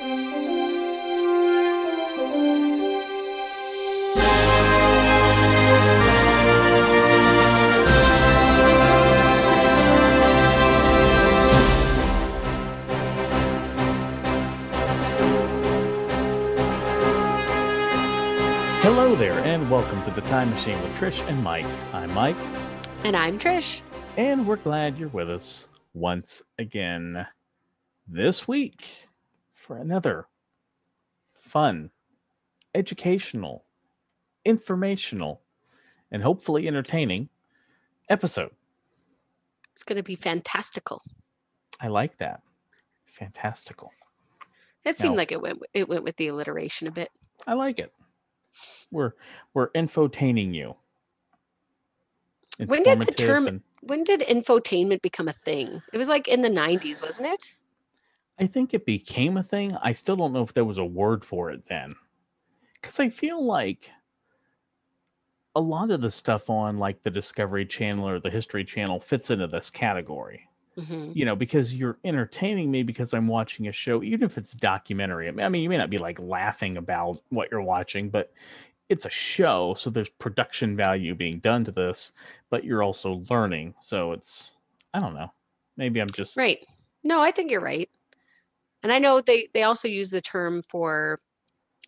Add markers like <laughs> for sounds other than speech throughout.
Hello there, and welcome to the Time Machine with Trish and Mike. I'm Mike, And I'm Trish. and we're glad you're with us once again this week for another fun, educational, informational, and hopefully entertaining episode. It's going to be fantastical. I like that. Fantastical. It seemed Now- like it went it went with the alliteration a bit. I like it. We're we're infotaining you. When did the term- and- When did infotainment become a thing? It was like in the 90s, wasn't it? I think it became a thing. I still don't know if there was a word for it then. Cuz I feel like a lot of the stuff on like the Discovery Channel or the History Channel fits into this category. hmm You know, because you're entertaining me because I'm watching a show, even if it's documentary. I mean, you may not be like laughing about what you're watching, but it's a show, so there's production value being done to this, but you're also learning. So it's I don't know. Maybe I'm just Right. No, I think you're right. And I know they they also use the term for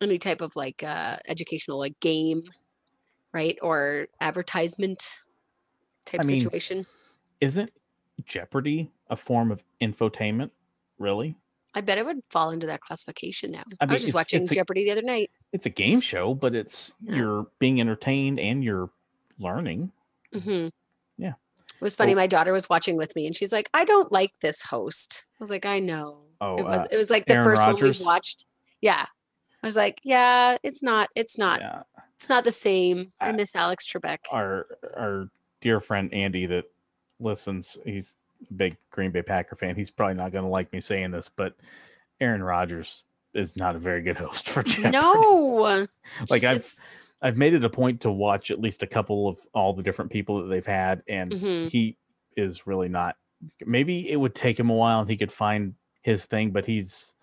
any type of like uh educational like game, right? Or advertisement type I mean, situation. isn't Jeopardy a form of infotainment? Really? I bet it would fall into that classification now. I I, was just watching a- Jeopardy the other night. It's a game show, but it's Yeah. you're being entertained and you're learning. hmm Yeah. It was funny. My daughter was watching with me, and she's like, "I don't like this host." I was like, "I know." Oh, it was. uh, it was like the Aaron first one we've watched. Yeah. I was like, "Yeah, it's not. It's not. yeah. It's not the same." I miss Alex Trebek. Our our dear friend Andy that listens, he's a big Green Bay Packer fan. He's probably not going to like me saying this, but Aaron Rodgers is not a very good host for Jeopardy. no, <laughs> Like, Just I've- it's- I've made it a point to watch at least a couple of all the different people that they've had, and Mhm. he is really not. Maybe it would take him a while and he could find his thing, but he's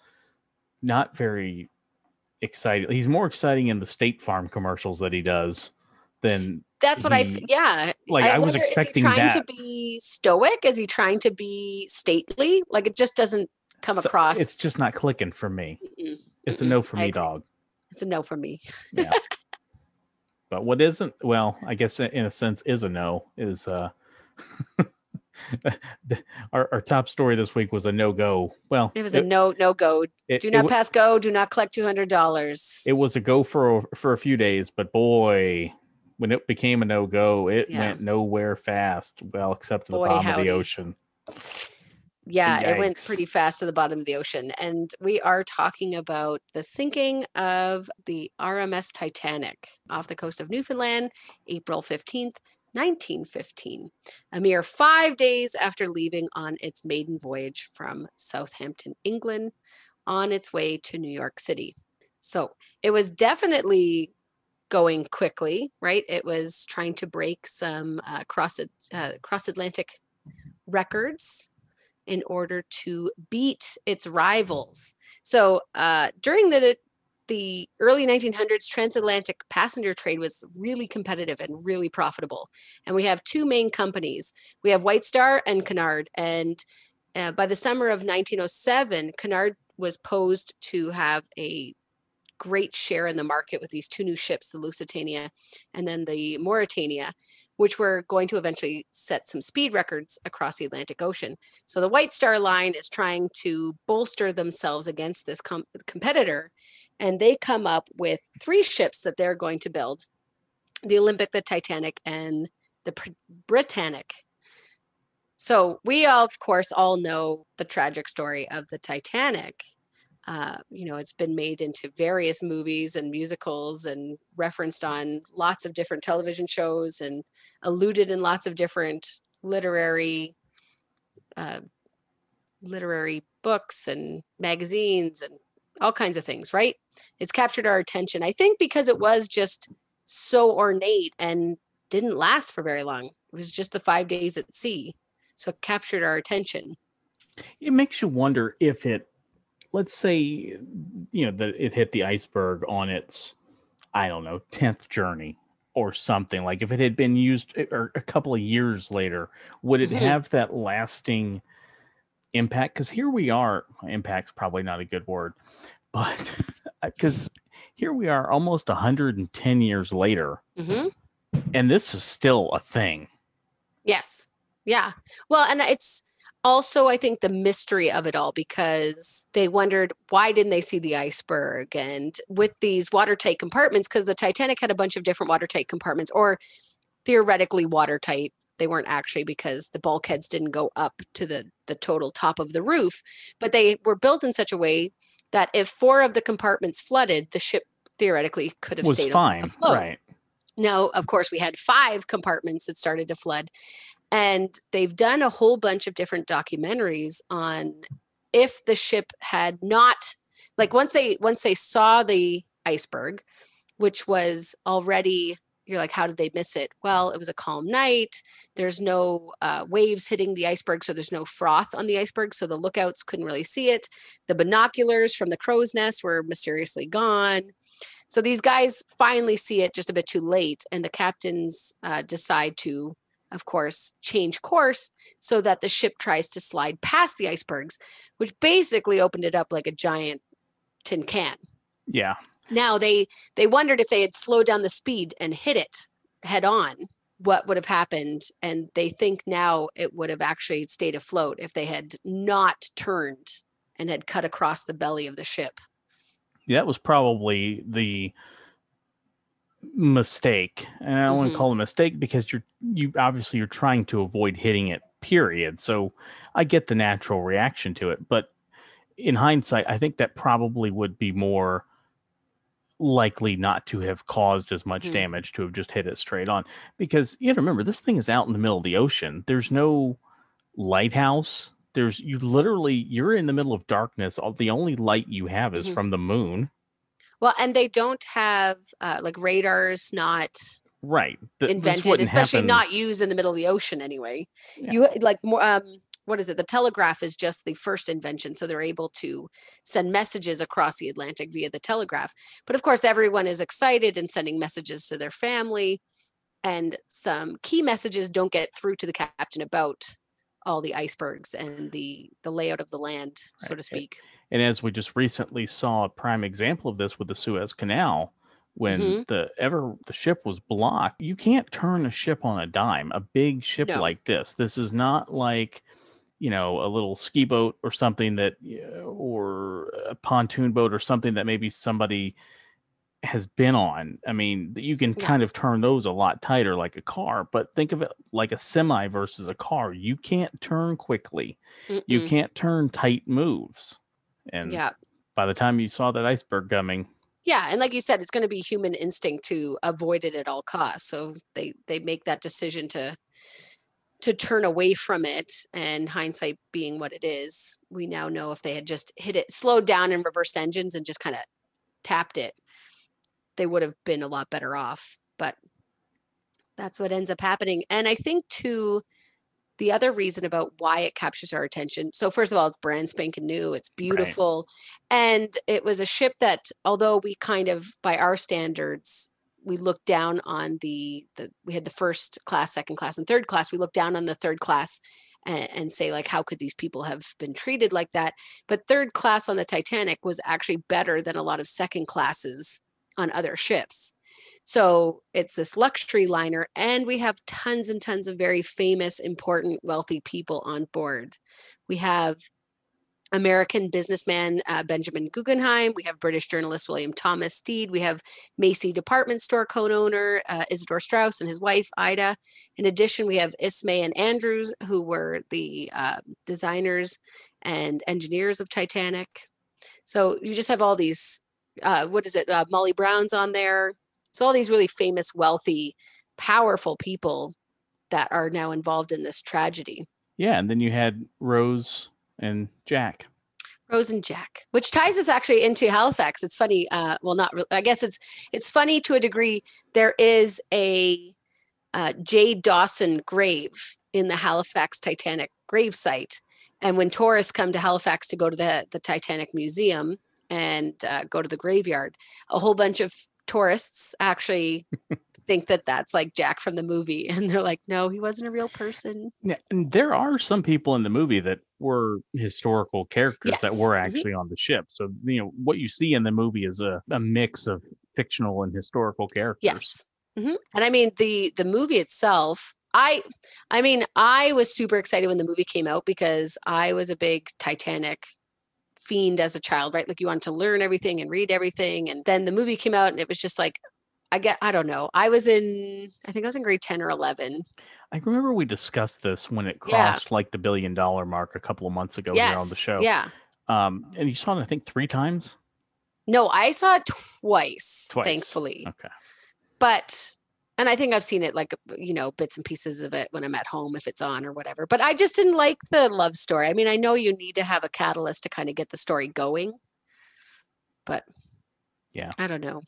not very excited. He's more exciting in the State Farm commercials that he does than that's what I. f- he- Yeah. like I, was wonder, expecting is he trying that. to be stoic? Is he trying to be stately? Like it just doesn't come So across. It's just not clicking for me. Mm-mm. It's a Mm-mm. no for I me, dog. It's a no for me. Yeah. but what isn't well, I guess in a sense is a no is uh <laughs> <laughs> our, our top story this week was a no go. Well, It was a no, no go. it- Do not wa- pass go. Do not collect two hundred dollars. it was a go for a, for a few days, but boy, when it became a no go, it Yeah. went nowhere fast. Well, except to the Boy, bottom of the ocean. Yeah, it went pretty fast to the bottom of the ocean. And we are talking about the sinking of the RMS Titanic off the coast of Newfoundland, April 15th, 1915, a mere five days after leaving on its maiden voyage from Southampton, England, on its way to New York City. So it was definitely going quickly, right? It was trying to break some uh, cross uh, cross Atlantic records in order to beat its rivals. So uh, during the the early 1900s, transatlantic passenger trade was really competitive and really profitable. And we have two main companies. We have White Star and Cunard. And uh, by the summer of 1907, Cunard was posed to have a great share in the market with these two new ships, the Lusitania and then the Mauretania, which were going to eventually set some speed records across the Atlantic Ocean. So the White Star Line is trying to bolster themselves against this com- competitor, and they come up with three ships that they're going to build: the Olympic, the Titanic, and the Britannic. So we all, of course, all know the tragic story of the Titanic. Uh, you know, it's been made into various movies and musicals and referenced on lots of different television shows and alluded in lots of different literary uh, literary books and magazines and all kinds of things right? It's captured our attention. I think because it was just so ornate and didn't last for very long. It was just the five days at sea. So it captured our attention. It makes you wonder if it let's say you know that it hit the iceberg on its I don't know, 10th journey or something. Like if it had been used eh, or a couple of years later, would it Mhm. have that lasting impact? Because here we are, impact's probably not a good word, but <laughs> because here we are almost 110 years later, hmm and this is still a thing. Yes. Yeah. Well, and it's also, I think, the mystery of it all because they wondered why didn't they see the iceberg? And with these watertight compartments, because the Titanic had a bunch of different watertight compartments, or theoretically watertight. They weren't actually because the bulkheads didn't go up to the the total top of the roof, but they were built in such a way that if four of the compartments flooded, the ship theoretically could have was stayed fine, afloat. right? Now, of course, we had five compartments that started to flood. And they've done a whole bunch of different documentaries on if the ship had not like once they once they saw the iceberg, which was already you're like, how did they miss it? Well, it was a calm night. There's no uh, waves hitting the iceberg, so there's no froth on the iceberg, so the lookouts couldn't really see it. The binoculars from the crow's nest were mysteriously gone. So these guys finally see it just a bit too late, and the captains uh, decide to, of course, change course so that the ship tries to slide past the icebergs, which basically opened it up like a giant tin can. Yeah. Now they they wondered if they had slowed down the speed and hit it head on, what would have happened, and they think now it would have actually stayed afloat if they had not turned and had cut across the belly of the ship. that was probably the mistake and i don't want Mhm. to call it a mistake because you're you obviously you're trying to avoid hitting it period so i get the natural reaction to it but in hindsight i think that probably would be more likely not to have caused as much Hmm. damage to have just hit it straight on because you gotta remember this thing is out in the middle of the ocean there's no lighthouse there's you literally you're in the middle of darkness all the only light you have is Mhm. from the moon Well, and they don't have uh, like radars, not Right. th- this invented, especially happen- not used in the middle of the ocean anyway. Yeah. You like more um what is it? The telegraph is just the first invention, so they're able to send messages across the Atlantic via the telegraph. But of course, everyone is excited and sending messages to their family, and some key messages don't get through to the captain about all the icebergs and the the layout of the land, so to speak. And as we just recently saw a prime example of this with the Suez Canal, when Mhm. the ever the ship was blocked, you can't turn a ship on a dime. A big ship No. like this. This is not like you know a little ski boat or something that or a pontoon boat or something that maybe somebody has been on. I mean, you can Yeah. kind of turn those a lot tighter like a car, but think of it like a semi versus a car. You can't turn quickly. You Mm-mm. can't turn tight moves. And yeah. by the time you saw that iceberg coming, Yeah, and like you said, it's going to be human instinct to avoid it at all costs. So they they make that decision to to turn away from it. And hindsight being what it is, we now know if they had just hit it, slowed down and reversed engines and just kind of tapped it, they would have been a lot better off. But that's what ends up happening. And I think too, the other reason about why it captures our attention. So first of all, it's brand spanking new. It's beautiful, and it was a ship that, although we kind of, by our standards, we looked down on the the we had the first class, second class, and third class. We looked down on the third class and, and say like, how could these people have been treated like that? But third class on the Titanic was actually better than a lot of second classes on other ships. So it's this luxury liner, and we have tons and tons of very famous, important, wealthy people on board. We have American businessman uh, Benjamin Guggenheim. We have British journalist William Thomas Stead. We have Macy department store co-owner uh, Isidor Straus and his wife Ida. In addition, we have Ismay and Andrews, who were the uh, designers and engineers of Titanic. So you just have all these. Uh, what is it? Uh, Molly Brown's on there. So all these really famous, wealthy, powerful people that are now involved in this tragedy. yeah, and then you had Rose and Jack. Rose and Jack, which ties us actually into Halifax. It's funny. Uh, well, not. Re- I guess it's it's funny to a degree. There is a uh, J. Dawson grave in the Halifax Titanic grave site, And when tourists come to Halifax to go to the the Titanic Museum and uh, go to the graveyard, a whole bunch of tourists actually <laughs> think that that's like Jack from the movie, <laughs> and they're like, "No, he wasn't a real person." Yeah, and there are some people in the movie that were historical characters that Yes, were mhm. actually on the ship. So you know what you see in the movie is a, a mix of fictional and historical characters. Yes. hmm And I mean the the movie itself. I I mean I was super excited when the movie came out because I was a big Titanic fiend as a child, right? Like you wanted to learn everything and read everything, and then the movie came out and it was just like I get I don't know. I was in I think I was in grade ten or eleven. I remember we discussed this when it Yeah. crossed like the billion dollar mark a couple of months ago here on the show. Yeah. Um, and you saw it, I think, three times. No, I saw it twice, Twice. thankfully. Okay. but and I think I've seen it like you know bits and pieces of it when I'm at home if it's on or whatever. But I just didn't like the love story. I mean, I know you need to have a catalyst to kind of get the story going, but Yeah. I don't know.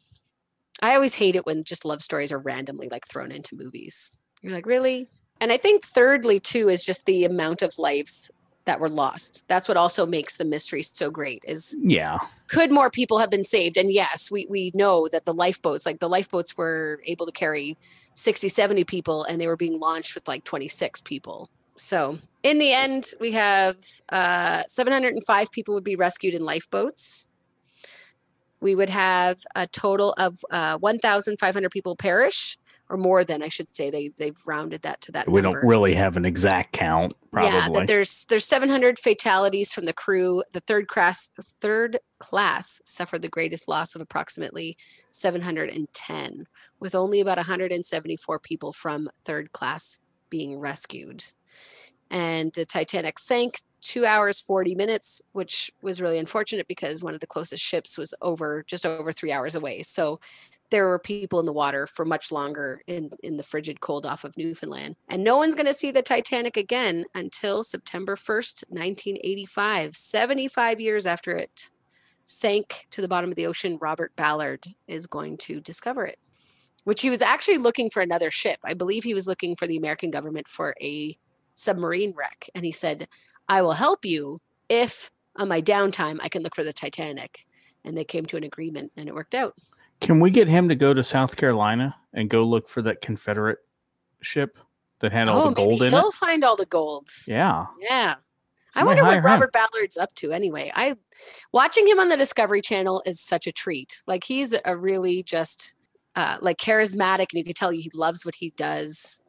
I always hate it when just love stories are randomly like thrown into movies. You're like, really? And I think thirdly too is just the amount of lives that were lost. That's what also makes the mystery so great is Yeah. could more people have been saved and yes we we know that the lifeboats like the lifeboats were able to carry 60 70 people and they were being launched with like 26 people so in the end we have uh 705 people would be rescued in lifeboats we would have a total of uh 1500 people perish or more than i should say they they've rounded that to that We number don't really have an exact count, probably. yeah, that there's there's 700 fatalities from the crew. The third class third class suffered the greatest loss of approximately 710, with only about 174 people from third class being rescued. And the Titanic sank two hours 40 minutes, which was really unfortunate because one of the closest ships was over just over three hours away. So there were people in the water for much longer in, in the frigid cold off of Newfoundland. And no one's going to see the Titanic again until September 1st, 1985, 75 years after it sank to the bottom of the ocean. Robert Ballard is going to discover it, which he was actually looking for another ship. I believe he was looking for the American government for a submarine wreck. And he said, I will help you if on my downtime I can look for the Titanic. And they came to an agreement and it worked out. Can we get him to go to South Carolina and go look for that Confederate ship that had all oh, the gold maybe in it? he'll find all the golds. Yeah. Yeah. I wonder what him. Robert Ballard's up to anyway. I watching him on the Discovery Channel is such a treat. Like he's a really just uh like charismatic and you can tell he loves what he does.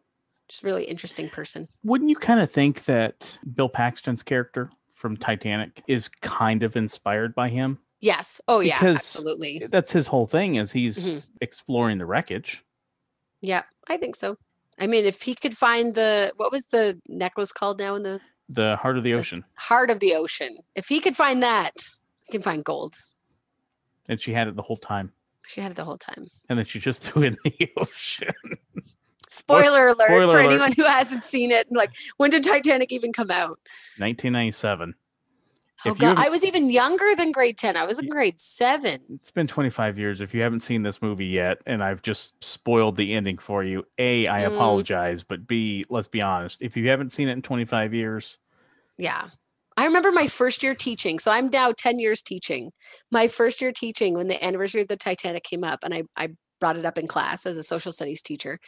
Just really interesting person. Wouldn't you kind of think that Bill Paxton's character from Titanic is kind of inspired by him? Yes. Oh yeah, Because- absolutely. That's his whole thing is he's Mhm. exploring the wreckage. Yeah, I think so. I mean, if he could find the what was the necklace called now in the The heart of the ocean. heart of the ocean, if he could find that, he can find gold. And she had it the whole time. She had it the whole time. And then she just <laughs> threw it in the ocean. Spoiler alert spoiler for alert. anyone who hasn't seen it. Like, when did Titanic even come out? 1997. Oh god, I was even younger than grade 10. I was in grade 7. It's been 25 years. If you haven't seen this movie yet, and I've just spoiled the ending for you, A, I Mm. apologize. But B, let's be honest. If you haven't seen it in 25 years, Yeah. I remember my first year teaching. So I'm now 10 years teaching. My first year teaching when the anniversary of the Titanic came up and I, I brought it up in class as a social studies teacher.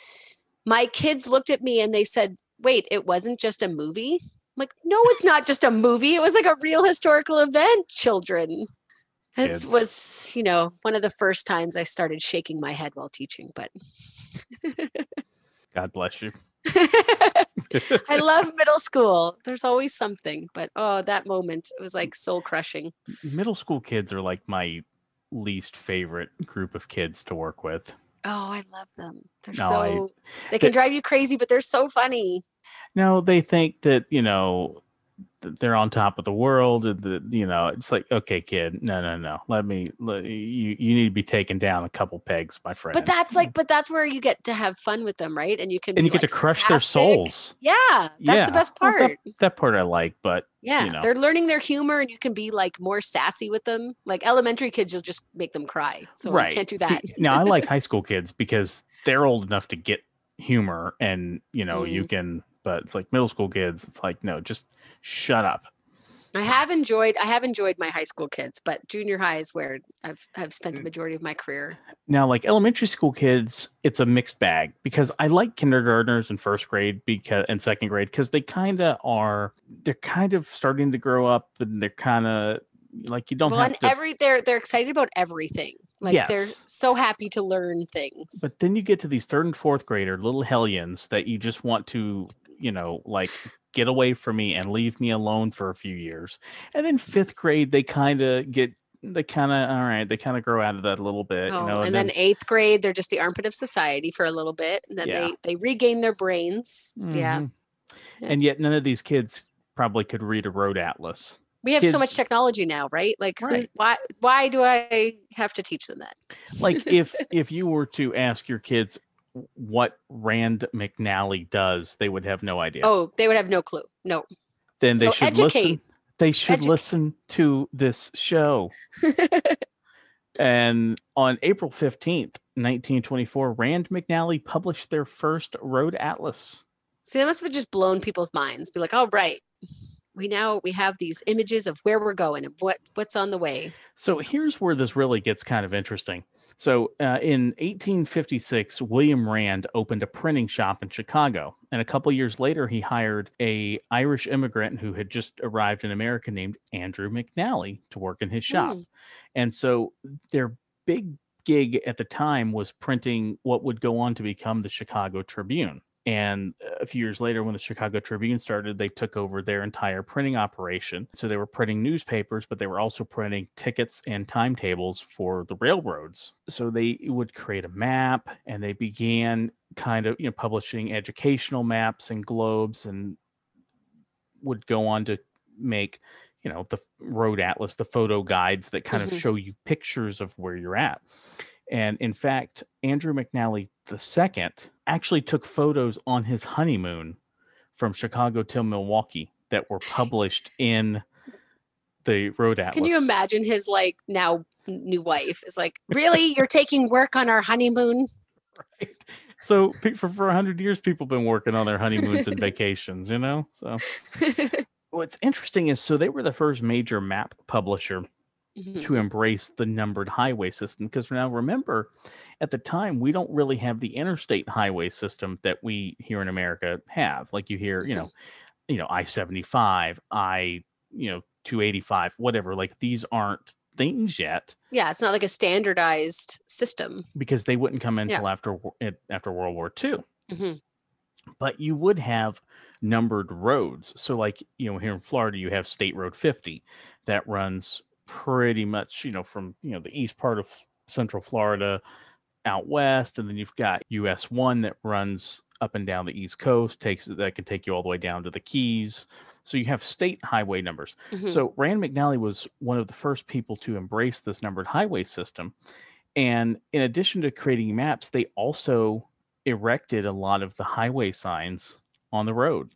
My kids looked at me and they said, Wait, it wasn't just a movie? I'm like, no, it's not just a movie. It was like a real historical event, children. This Kids. was, you know, one of the first times I started shaking my head while teaching, but God bless you. <laughs> I love <laughs> middle school. There's always something, but oh, that moment it was like soul crushing. Middle school kids are like my least favorite group of kids to work with. Oh, I love them. They're No, I- so they can drive you crazy, but they're so funny. No, they think that, you know, they're on top of the world. And that, you know, it's like, okay, kid, no, no, no. Let me, let, you, you need to be taken down a couple pegs, my friend. But that's like, but that's where you get to have fun with them, right? And you can and you get like, to crush their souls. Yeah, that's Yeah. the best Well, that- part. That part I like, but Yeah, know. they're learning their humor, and you can be like more sassy with them. Like elementary kids, you'll just make them cry. So right. you can't do that. now I like <laughs> high school kids because they're old enough to get humor and you know, Mm. you can but it's like middle school kids, it's like, no, just shut up. I have enjoyed I have enjoyed my high school kids, but junior high is where I've I've spent the Mm. majority of my career. Now, like elementary school kids, it's a mixed bag because I like kindergartners in first grade because and second grade because they kind of are they're kind of starting to grow up and they're kind of like you don't Well, have and to. every they're they're excited about everything. Like they're so happy to learn things. but then you get to these third and fourth grader little hellions that you just want to you know like get away from me and leave me alone for a few years and then fifth grade they kind of get they kind of all right they kind of grow out of that a little bit Oh, you know and, then, eighth grade, they're just the armpit of society for a little bit, and then Yeah. they they regain their brains. Yeah, Mhm. Yeah. and yet none of these kids probably could read a road atlas we have so much technology now, right? Like, Right. why why do I have to teach them that? like if <laughs> if you were to ask your kids what rand mcnally does they would have no idea Oh, they would have no clue. No. then they so should educate. listen they should Educate. listen to this show <laughs> and on april 15th 1924 rand mcnally published their first road atlas See, that must have just blown people's minds. Be like, oh right, we now we have these images of where we're going and what what's on the way. So here's where this really gets kind of interesting. So uh, in 1856, William Rand opened a printing shop in Chicago, and a couple years later, he hired a Irish immigrant who had just arrived in America named Andrew McNally to work in his shop. Mm. And so their big gig at the time was printing what would go on to become the Chicago Tribune. And a few years later, when the Chicago Tribune started, they took over their entire printing operation. So they were printing newspapers, but they were also printing tickets and timetables for the railroads. So they would create a map and they began kind of, you know, publishing educational maps and globes and would go on to make, you know, the road atlas, the photo guides that kind Mhm. of show you pictures of where you're at. And in fact, Andrew McNally II actually took photos on his honeymoon from Chicago to Milwaukee that were published in the Road Atlas. Can you imagine his like now new wife is like, really? You're taking work on our honeymoon? <laughs> Right? So for for a hundred years, people have been working on their honeymoons and vacations. You know, so <laughs> what's interesting is so they were the first major map publisher Mhm. to embrace the numbered highway system because now remember at the time we don't really have the interstate highway system that we here in america have like you hear you know you know i-75 i you know 285 whatever like these aren't things yet yeah, it's not like a standardized system. because they wouldn't come in Yeah. until after after world war ii Mhm. but you would have numbered roads. So, like, you know, here in Florida, you have State Road 50 that runs pretty much, you know, from, you know, the east part of Central Florida out west. And then you've got US 1 that runs up and down the East Coast, takes that can take you all the way down to the Keys. So, you have state highway numbers. Mhm. So Rand McNally was one of the first people to embrace this numbered highway system. And in addition to creating maps, they also erected a lot of the highway signs on the road.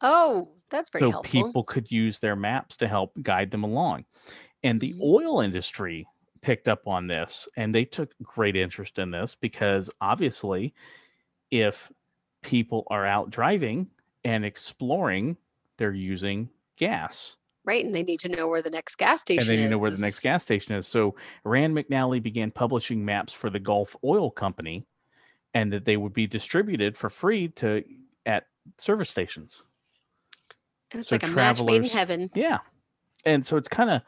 oh, that's very so helpful. people could use their maps to help guide them along. And the Mhm. oil industry picked up on this and they took great interest in this because obviously if people are out driving and exploring, they're using gas. right, and they need to know where the next gas station and they is. need to know where the next gas station is. So Rand McNally began publishing maps for the Gulf Oil Company, and that they would be distributed for free to at service stations. And It's so like a match made in heaven. Yeah, and so it's kind of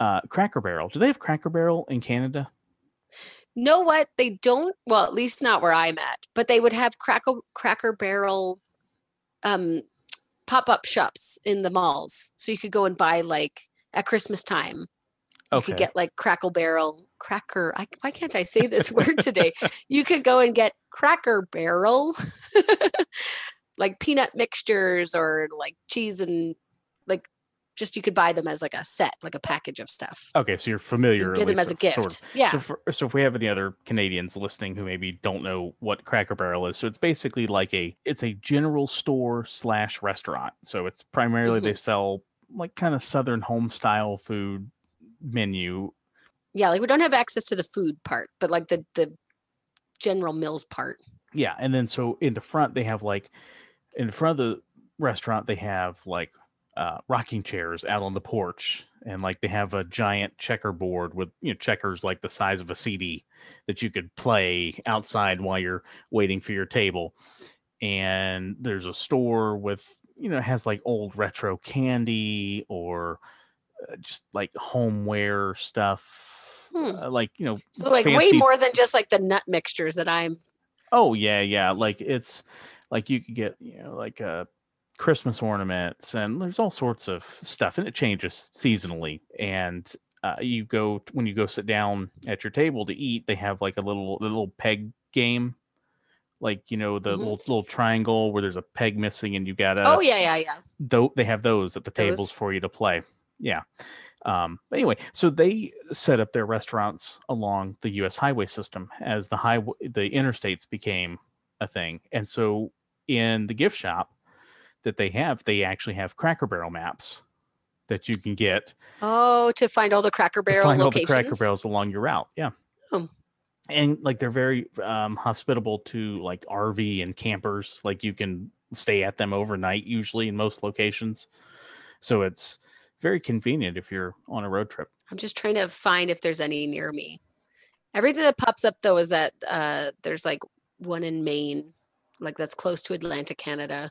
uh, Cracker Barrel. Do they have Cracker Barrel in Canada? Know what? They don't. Well, at least not where I'm at. But they would have cracker Cracker Barrel, um, pop up shops in the malls, so you could go and buy like at Christmas time. You Okay, could get like Crackle Barrel cracker. I, why can't I say this <laughs> word today? You could go and get Cracker Barrel, <laughs> like peanut mixtures or like cheese and just you could buy them as like a set, like a package of stuff. okay, so you're familiar. At give them as a gift. sort of. Yeah. So, for, so if we have any other Canadians listening who maybe don't know what Cracker Barrel is, so it's basically like a it's a general store slash restaurant. So it's primarily Mm-hmm. they sell like kind of southern home style food menu. yeah, like we don't have access to the food part, but like the the general mills part. Yeah, and then so in the front they have like in the front of the restaurant they have like uh, rocking chairs out on the porch, and like they have a giant checkerboard with you know checkers like the size of a CD that you could play outside while you're waiting for your table. And there's a store with you know has like old retro candy or uh, just like homeware stuff, Hmm. uh, like you know So like way more than just like the nut mixtures that I'm Oh yeah, yeah. Like it's like you could get you know like uh Christmas ornaments and there's all sorts of stuff and it changes seasonally and uh, you go when you go sit down at your table to eat they have like a little a little peg game like you know the Mhm. little little triangle where there's a peg missing and you gotta Oh yeah, yeah, yeah. though they have those at the tables for you to play. Yeah. Um, anyway, so they set up their restaurants along the U.S. highway system as the highway, the interstates became a thing, and so in the gift shop that they have, they actually have Cracker Barrel maps that you can get Oh, to find all the Cracker Barrel find all locations. the Cracker Barrels along your route. Yeah. Oh. And like they're very um, hospitable to like RV and campers. Like you can stay at them overnight usually in most locations. So it's very convenient if you're on a road trip. I'm just trying to find if there's any near me. Everything that pops up though is that uh there's like one in Maine, like that's close to Atlantic Canada.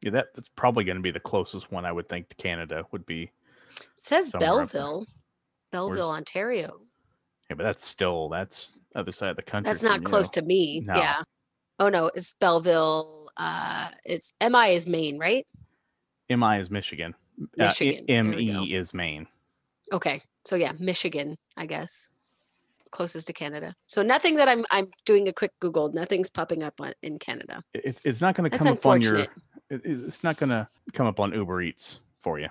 Yeah, that, that's probably going to be the closest one I would think to Canada would be. It says Somewhere up there. Belleville, Belleville, Where's- Ontario. Yeah, but that's still that's other side of the country. That's not close to me. No. Yeah. Oh no, it's Belleville. Uh, it's MI is Maine, right? MI is Michigan. Michigan, there we ME is Maine. Okay, so yeah, Michigan, I guess, closest to Canada. So nothing that I'm I'm doing a quick Google. Nothing's popping up on, in Canada. It, it's not going to come up on your. it- it- it's not going to come up on Uber Eats for you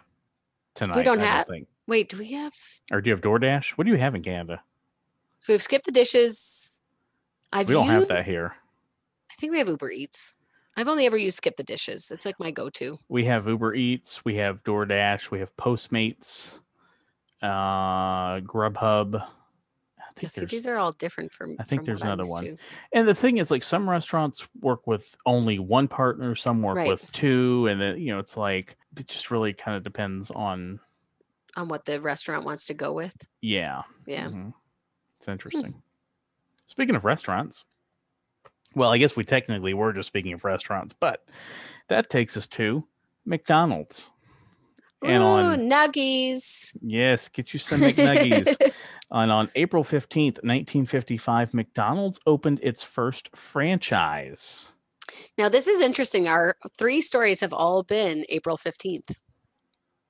tonight. We don't I have- think. Wait, do we have? Or do you have DoorDash? What do you have in Canada? So we've skipped the dishes. I've we don't have that here. I think we have Uber Eats. I've only ever used SkipTheDishes. It's like my go-to. We have Uber Eats. We have DoorDash. We have Postmates. Uh, Grubhub. Think see, these are all different from. I think from there's another one. to. and the thing is, like some restaurants work with only one partner, some work Right. with two, and then you know it's like it just really kind of depends on. on what the restaurant wants to go with. Yeah, Yeah. Mhm. It's interesting. Speaking of restaurants, well, I guess we technically were just speaking of restaurants, but that takes us to McDonald's. And Ooh, on nuggies. yes, get you some <laughs> McNuggies. And on April 15th, 1955, McDonald's opened its first franchise. now this is interesting. Our three stories have all been April 15th.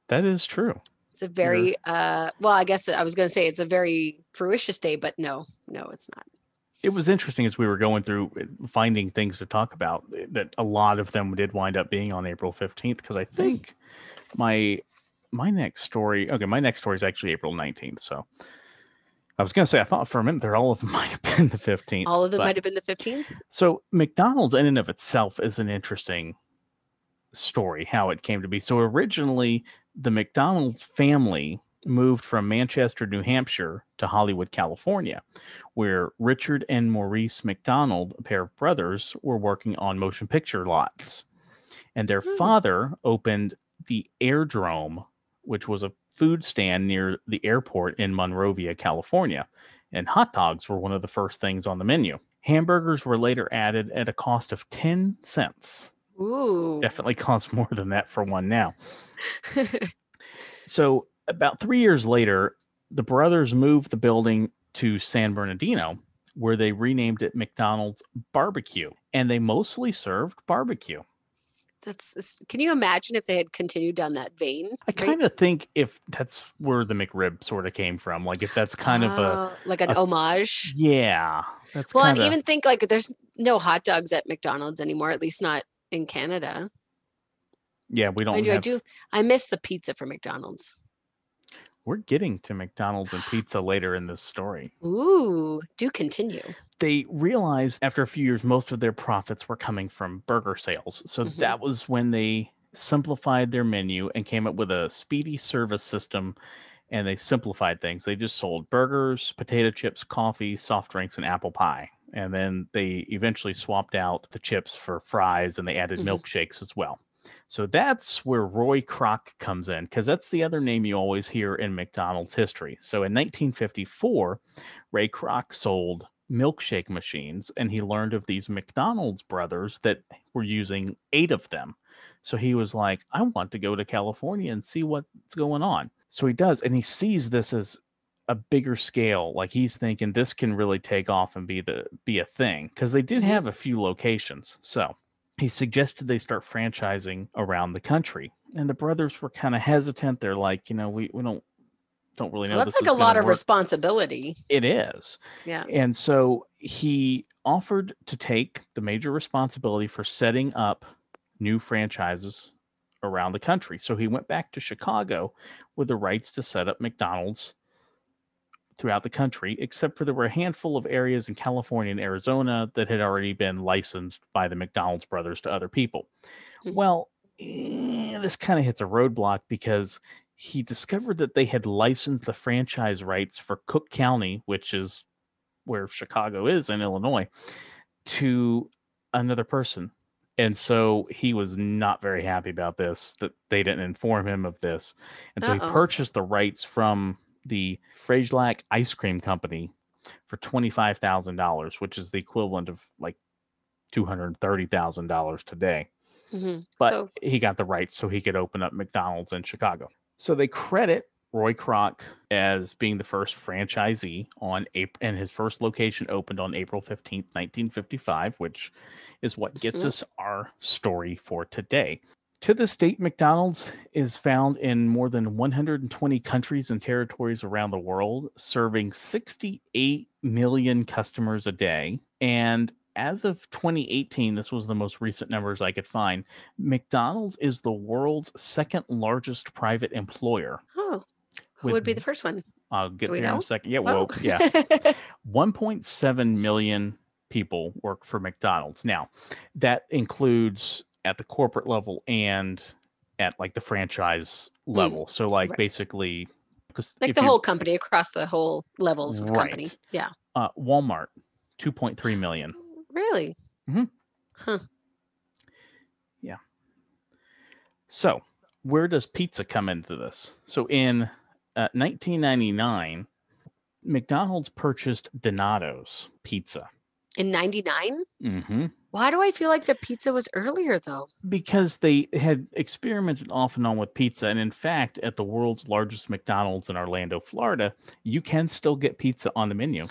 That is true. It's a very uh well, I guess I was gonna say it's a very fruitious day, but no, no, it's not. It was interesting as we were going through uh, finding things to talk about eh, that a lot of them did wind up being on April 15th because I think my my next story okay my next story is actually April 19th so I was gonna say I thought for a minute there all of them <laughs> might have been the 15th All of them but- might have been the 15th. so McDonald's in and of itself is an interesting story how it came to be. So originally the McDonald's family moved from Manchester, New Hampshire to Hollywood, California, where Richard and Maurice McDonald, a pair of brothers, were working on motion picture lots. And their Hmm. father opened the Airdrome, which was a food stand near the airport in Monrovia, California and hot dogs were one of the first things on the menu. Hamburgers were later added at a cost of 10 cents. Ooh. Definitely costs more than that for one now. <laughs> So, about three years later, the brothers moved the building to San Bernardino, where they renamed it McDonald's Barbecue, and they mostly served barbecue. That's can you imagine if they had continued down that vein? I kind of think if that's where the McRib sort of came from, like if that's kind of a Oh, like an a- homage. yeah, that's Well, kind and even think like there's no hot dogs at McDonald's anymore, at least not in Canada. yeah. We don't Mind you, I do I miss the pizza from McDonald's. We're getting to McDonald's and pizza later in this story. Ooh, do continue. They realized after a few years, most of their profits were coming from burger sales. So Mhm. that was when they simplified their menu and came up with a speedy service system and they simplified things. They just sold burgers, potato chips, coffee, soft drinks, and apple pie. And then they eventually swapped out the chips for fries and they added Mhm. milkshakes as well. So that's where Roy Kroc comes in because that's the other name you always hear in McDonald's history. So in 1954, Ray Kroc sold milkshake machines and he learned of these McDonald's brothers that were using eight of them. So he was like, I want to go to California and see what's going on. So he does, and he sees this as a bigger scale. Like he's thinking this can really take off and be the be a thing because they did Mhm. have a few locations. So he suggested they start franchising around the country, and the brothers were kind of hesitant. They're like, you know, we we don't don't really know. Well, that's like a lot of work." responsibility. It is. Yeah. And so he offered to take the major responsibility for setting up new franchises around the country. So he went back to Chicago with the rights to set up McDonald's throughout the country, except for there were a handful of areas in California and Arizona that had already been licensed by the McDonald's brothers to other people. Hmm. Well, eh, this kind of hits a roadblock because he discovered that they had licensed the franchise rights for Cook County, which is where Chicago is in Illinois, to another person. And so he was not very happy about this, that they didn't inform him of this. And so he Uh-oh. purchased the rights from the Frejlach Ice Cream Company for $25,000, which is the equivalent of like $230,000 today Mhm. but so he got the rights so he could open up McDonald's in Chicago. So they credit Roy Kroc as being the first franchisee on April, and his first location opened on April 15th, 1955, which is what gets Mhm. us our story for today. To this date, McDonald's is found in more than 120 countries and territories around the world, serving 68 million customers a day. And as of 2018, this was the most recent numbers I could find. McDonald's is the world's second largest private employer. oh, who with- would be the first one? I'll get there in a second. Yeah, Oh. whoa, yeah. <laughs> 1.7 million people work for McDonald's. Now, that includes at the corporate level and at like the franchise level. So, like Hmm. right. basically, because like the whole company across the whole levels of the company. Yeah. uh, Walmart, 2.3 million. Really? Huh. Yeah. So, where does pizza come into this? So, in uh, 1999, McDonald's purchased Donato's Pizza. In 99? hmm Why do I feel like the pizza was earlier though? Because they had experimented off and on with pizza. And in fact, at the world's largest McDonald's in Orlando, Florida, you can still get pizza on the menu.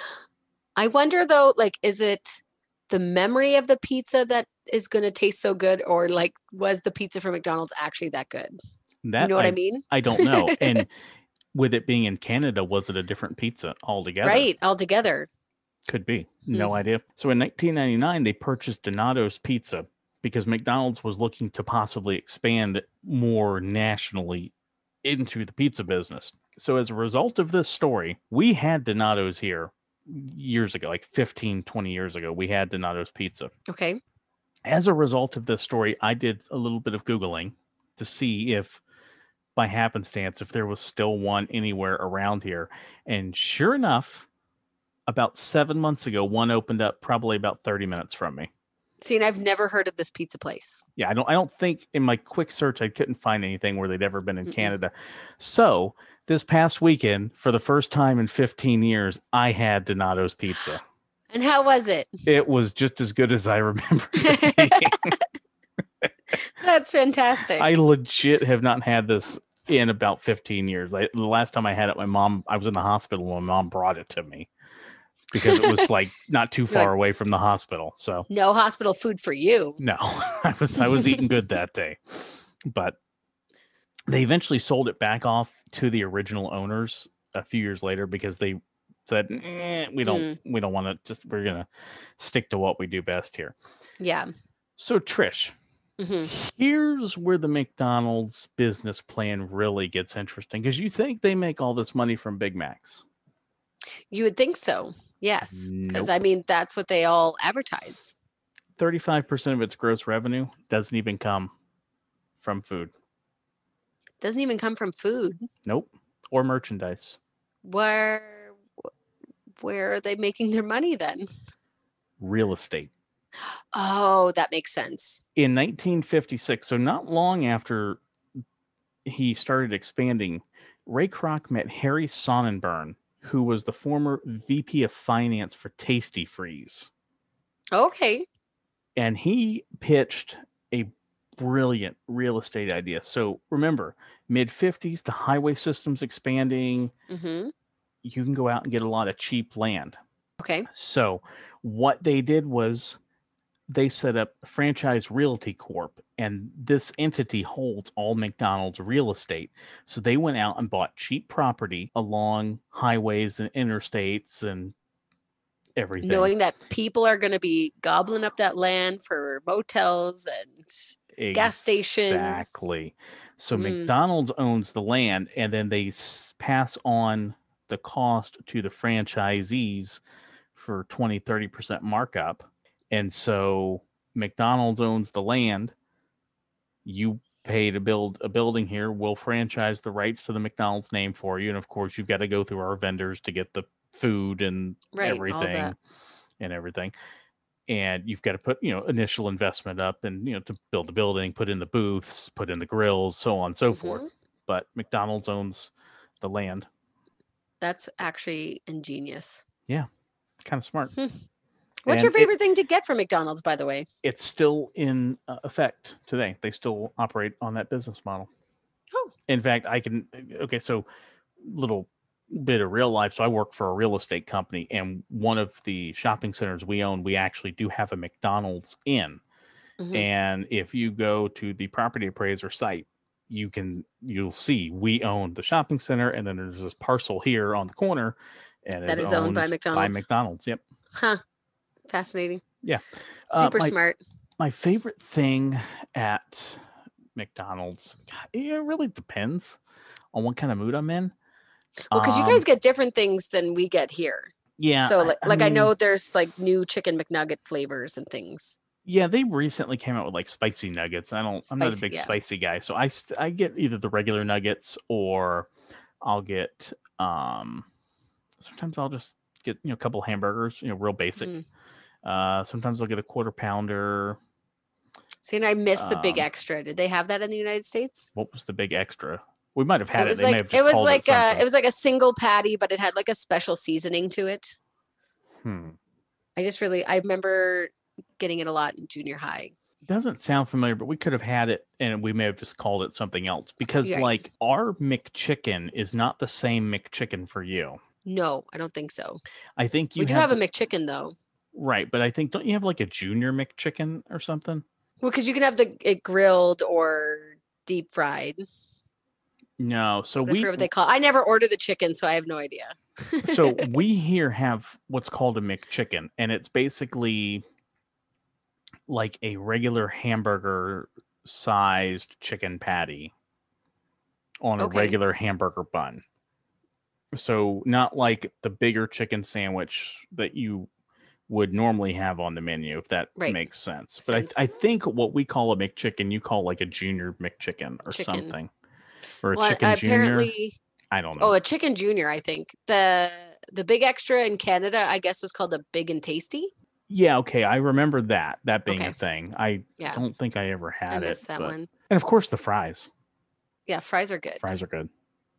I wonder though, like, is it the memory of the pizza that is going to taste so good, or like, was the pizza from McDonald's actually that good? That you know what I, I, mean? I don't know. and <laughs> with it being in Canada, was it a different pizza altogether? Right, altogether. Could be. No hmm. idea. So in 1999, they purchased Donato's Pizza because McDonald's was looking to possibly expand more nationally into the pizza business. So as a result of this story, we had Donato's here years ago, like 15, 20 years ago. We had Donato's Pizza. Okay. As a result of this story, I did a little bit of Googling to see if by happenstance if there was still one anywhere around here. And sure enough, about seven months ago, one opened up probably about 30 minutes from me. See, and I've never heard of this pizza place. Yeah, I don't I don't think in my quick search I couldn't find anything where they'd ever been in Mm-mm. Canada. So this past weekend, for the first time in 15 years, I had Donato's pizza. <sighs> And how was it? It was just as good as I remember. <laughs> That's fantastic. I legit have not had this in about 15 years. I, the last time I had it, my mom, I was in the hospital when my mom brought it to me because it was <laughs> like not too far like- away from the hospital. So no hospital food for you. no, <laughs> I was I was eating good that day, but they eventually sold it back off to the original owners a few years later because they said "Eh, we don't we don't want to just we're gonna stick to what we do best here. Yeah. So Trish, hmm here's where the McDonald's business plan really gets interesting because you think they make all this money from Big Macs. You would think so. Yes. Because Nope. I mean, that's what they all advertise. 35% of its gross revenue doesn't even come from food. Doesn't even come from food. Nope. Or merchandise. Where where are they making their money then? Real estate. Oh, that makes sense. In 1956, so not long after he started expanding, Ray Kroc met Harry Sonneborn, who was the former VP of Finance for Tastee-Freez. Okay. And he pitched a brilliant real estate idea. So remember, mid 50s, the highway system's expanding. hmm You can go out and get a lot of cheap land. Okay. So what they did was they set up Franchise Realty Corp, and this entity holds all McDonald's real estate. So they went out and bought cheap property along highways and interstates and everything. Knowing that people are going to be gobbling up that land for motels and gas stations. Exactly. So Mm. McDonald's owns the land, and then they pass on the cost to the franchisees for 20, 30% markup. And so McDonald's owns the land. You pay to build a building here. We'll franchise the rights to the McDonald's name for you. And of course, you've got to go through our vendors to get the food and Right, everything and everything and you've got to put you know initial investment up and you know to build the building put in the booths put in the grills so on and so Mhm. forth but mcdonald's owns the land That's actually ingenious. Yeah. Kind of smart What's your And it- favorite thing to get from McDonald's, by the way? it's still in uh, effect today they still operate on that business model Oh. in fact i can okay so little bit of real life so i work for a real estate company and one of the shopping centers we own we actually do have a mcdonald's in Mhm. and if you go to the property appraiser site you can you'll see we own the shopping center and then there's this parcel here on the corner and That is owned by McDonald's. by mcdonald's yep Huh. Fascinating. Yeah. Uh, Super my- smart. my favorite thing at mcdonald's it really depends on what kind of mood i'm in Well, because you Um, guys get different things than we get here. yeah so, like, like I mean, know there's like new chicken McNugget flavors and things. Yeah, they recently came out with like spicy nuggets. I don't. I'm not a big yeah. spicy guy, so I st- I get either the regular nuggets or I'll get um. Sometimes I'll just get you know a couple hamburgers, you know, real basic. Mm. Uh, sometimes I'll get a quarter pounder. See, and I missed the big Um, extra. Did they have that in the United States? What was the big extra? We might have had it it. was They may like have it was like uh, something. it was like a single patty, but it had like a special seasoning to it. Hmm. I just really I remember getting it a lot in junior high. Doesn't sound familiar, but we could have had it, and we may have just called it something else because, Yeah. like, our McChicken is not the same McChicken for you. No, I don't think so. I think you we do have a McChicken though. Right, but I think don't you have like a junior McChicken or something? Well, because you can have the it grilled or deep fried, No, so we whatever they call. I never order the chicken, so I have no idea. so <laughs> we here have what's called a McChicken, and it's basically like a regular hamburger sized chicken patty on a regular hamburger bun. So not like the bigger chicken sandwich that you would normally have on the menu, if that Right. makes sense. But I, Sense. I think what we call a McChicken, you call like a junior McChicken or Chicken. something, or a well, chicken junior. apparently, I don't oh, know. oh, a chicken junior. I think the the big extra in Canada, I guess, was called the big and tasty. Yeah, okay. I remember that that being Okay. a thing. I Yeah, don't think I ever I had it. that but- one. And of course the fries. Yeah, fries are good. Fries are good.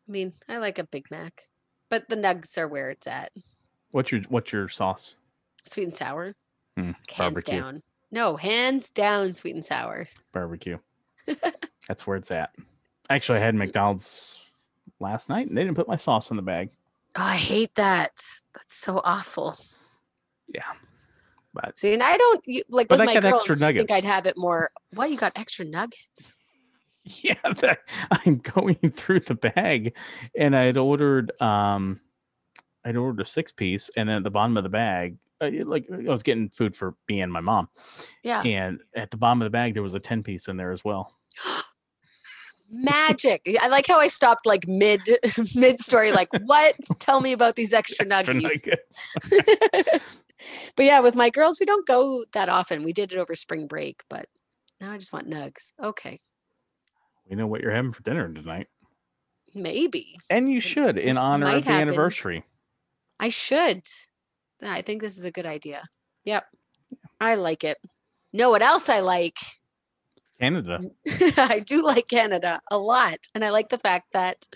I mean, I like a Big Mac, but the nugs are where it's at. What's your what's your sauce? Sweet and sour, Hmm, hands barbecue. down. No, hands down, sweet and sour. Barbecue. <laughs> That's where it's at. Actually I had McDonald's last night and they didn't put my sauce in the bag. Oh, I hate that. That's so awful. Yeah. But See, and I don't you, like But with I my got girls. extra you think I'd have it more? Why you got extra nuggets? <laughs> yeah, that, I'm going <laughs> through the bag and I'd ordered um I'd ordered a six piece and then at the bottom of the bag uh, like I was getting food for me and my mom. Yeah, And at the bottom of the bag there was a 10 piece in there as well. magic. I like how I stopped like mid <laughs> mid story. Like, what? Tell me about these <laughs> extra Extra nuggets. <laughs> but yeah, with my girls, we don't go that often. We did it over spring break, but now I just want nugs. Okay, We know what you're having for dinner tonight. maybe And you should in honor of the happen. anniversary. I should. I think this is a good idea. Yep. I like it. Know what else I like? Canada. <laughs> I do like Canada a lot. And I like the fact that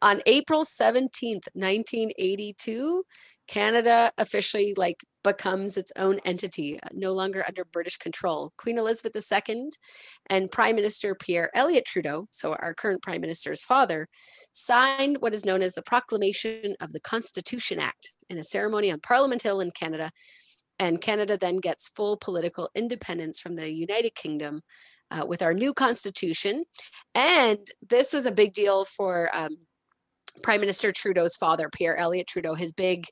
on April 17th, 1982, Canada officially like becomes its own entity, uh, no longer under British control. Queen Elizabeth II and Prime Minister Pierre Elliott Trudeau, so our current Prime Minister's father, signed what is known as the Proclamation of the Constitution Act in a ceremony on Parliament Hill in Canada. And Canada then gets full political independence from the United Kingdom uh, with our new constitution. And this was a big deal for um, Prime Minister Trudeau's father, Pierre Elliott Trudeau. His big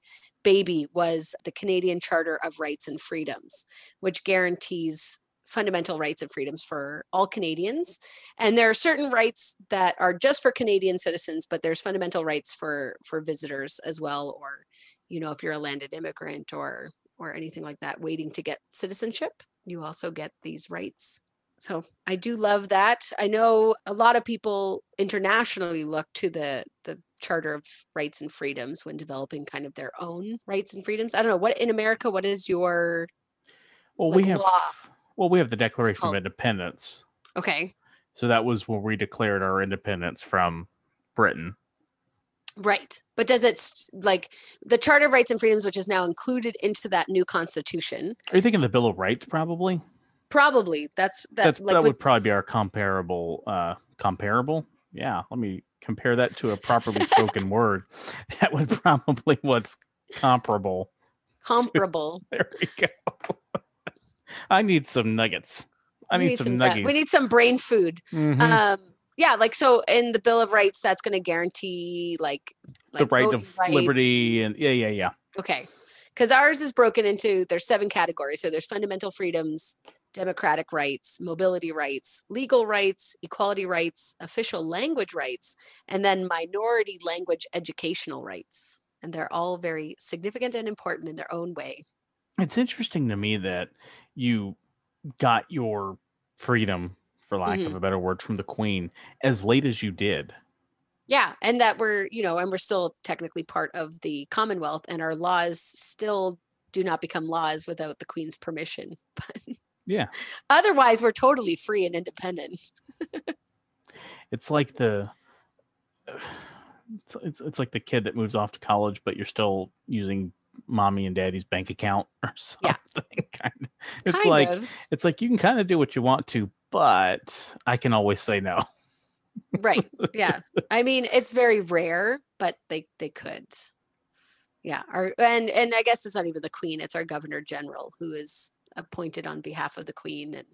baby was the Canadian Charter of Rights and Freedoms, which guarantees fundamental rights and freedoms for all Canadians. And there are certain rights that are just for Canadian citizens, but there's fundamental rights for for visitors as well or you know if you're a landed immigrant or or anything like that waiting to get citizenship, you also get these rights. So I do love that. I know a lot of people internationally look to the the Charter of Rights and Freedoms when developing kind of their own rights and freedoms. I don't know what in America. What is your well? we have law? well, we have the Declaration Called- of Independence. Okay, So that was when we declared our independence from Britain. right. But does it st- like the Charter of Rights and Freedoms, which is now included into that new Constitution? Are you thinking the Bill of Rights? Probably. Probably that's that. That's, like that with, would probably be our comparable. Uh, comparable. Yeah. Let me compare that to a properly spoken word. <laughs> That would probably what's comparable. comparable. <laughs> There we go. <laughs> I need some nuggets. I we need, some, nuggets. We need some brain food. Mhm. Um, yeah, like so in the Bill of Rights, that's going to guarantee like, the right of rights. liberty and yeah, yeah, yeah. Okay. Because ours is broken into there's seven categories. So there's fundamental freedoms, democratic rights, mobility rights, legal rights, equality rights, official language rights, and then minority language educational rights. And they're all very significant and important in their own way. It's interesting to me that you got your freedom, for lack Mm-hmm. of a better word, from the Queen as late as you did. Yeah. And that we're, you know, and we're still technically part of the Commonwealth and our laws still do not become laws without the Queen's permission. <laughs> But Yeah. otherwise, we're totally free and independent. <laughs> It's like the <sighs> it's, it's it's like the kid that moves off to college, but you're still using mommy and daddy's bank account <laughs> or something. Yeah. <laughs> kind of. It's kind like of. it's like you can kind of do what you want to, but I can always say no. right yeah i mean it's very rare but they they could yeah our and and i guess it's not even the queen it's our governor general who is appointed on behalf of the queen and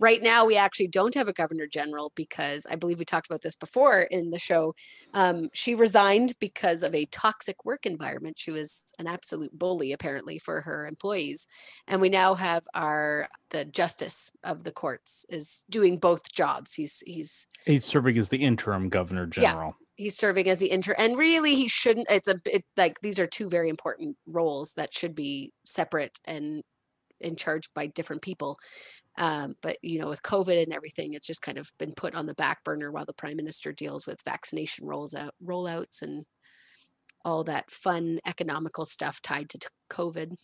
right now we actually don't have a governor general because i believe we talked about this before in the show um, she resigned because of a toxic work environment she was an absolute bully apparently for her employees and we now have our the justice of the courts is doing both jobs he's he's He's serving as the interim governor General. Yeah. he's serving as the inter and really he shouldn't it's a bit like these are two very important roles that should be separate and in charge by different people um, but you know with covid and everything it's just kind of been put on the back burner while the prime minister deals with vaccination rolls out rollouts and all that fun economical stuff tied to t- covid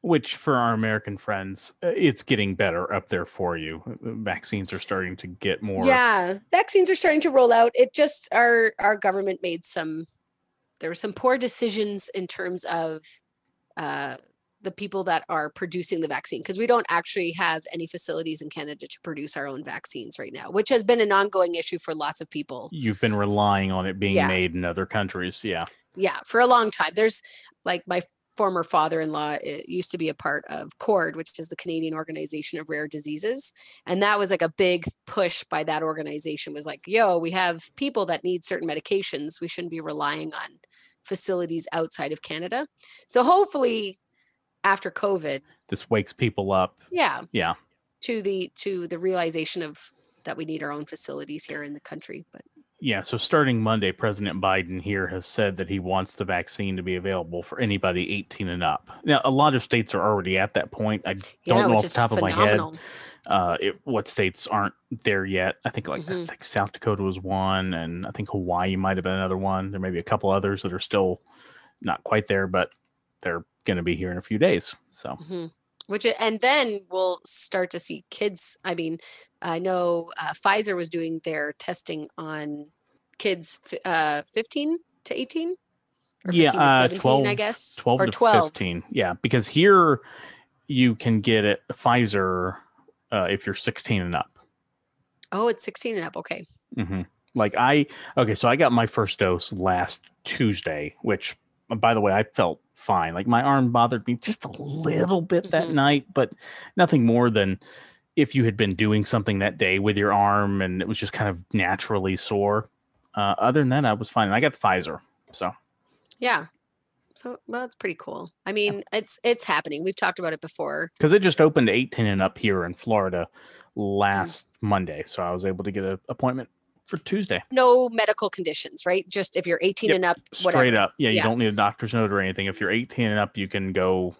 Which for our American friends, uh, it's getting better up there for you. Uh, Vaccines are starting to get more. Yeah, vaccines are starting to roll out. It just our our government made some there were some poor decisions in terms of uh the people that are producing the vaccine because we don't actually have any facilities in Canada to produce our own vaccines right now, which has been an ongoing issue for lots of people. You've been relying on it being Yeah. made in other countries. Yeah. Yeah, for a long time. There's like my former father-in-law uh, used to be a part of CORD, which is the Canadian Organization of Rare Diseases, and that was like a big push by that organization was like, "Yo, we have people that need certain medications. We shouldn't be relying on facilities outside of Canada." So hopefully after COVID, This wakes people up. yeah, Yeah. to the to the realization of that we need our own facilities here in the country, but Yeah. So starting Monday, President Biden here has said that he wants the vaccine to be available for anybody 18 and up. Now, a lot of states are already at that point. I don't yeah, know off the top of my head uh, it, what states aren't there yet. I think like I Mhm. think South Dakota was one, and I think Hawaii might have been another one. There may be a couple others that are still not quite there, but they're going to be here in a few days. So Mhm. which and then we'll start to see kids i mean i know uh, pfizer was doing their testing on kids uh 15 to 18 or 15 Yeah, to uh, 17 i guess 12 or to 12 15. Yeah, because here you can get it Pfizer uh, if you're 16 and up. oh it's 16 and up okay hmm Like I okay, so I got my first dose last Tuesday, which by the way, I felt fine. Like my arm bothered me just a little bit that Mhm. night, but nothing more than if you had been doing something that day with your arm and it was just kind of naturally sore. Uh, other than that, I was fine. I got Pfizer, so yeah so well that's pretty cool i mean it's it's happening we've talked about it before because it just opened 18 and up here in Florida last Monday, so I was able to get an appointment for Tuesday. no medical conditions right just if you're 18 Yep, and up whatever straight up yeah you Yeah. don't need a doctor's note or anything if you're 18 and up you can go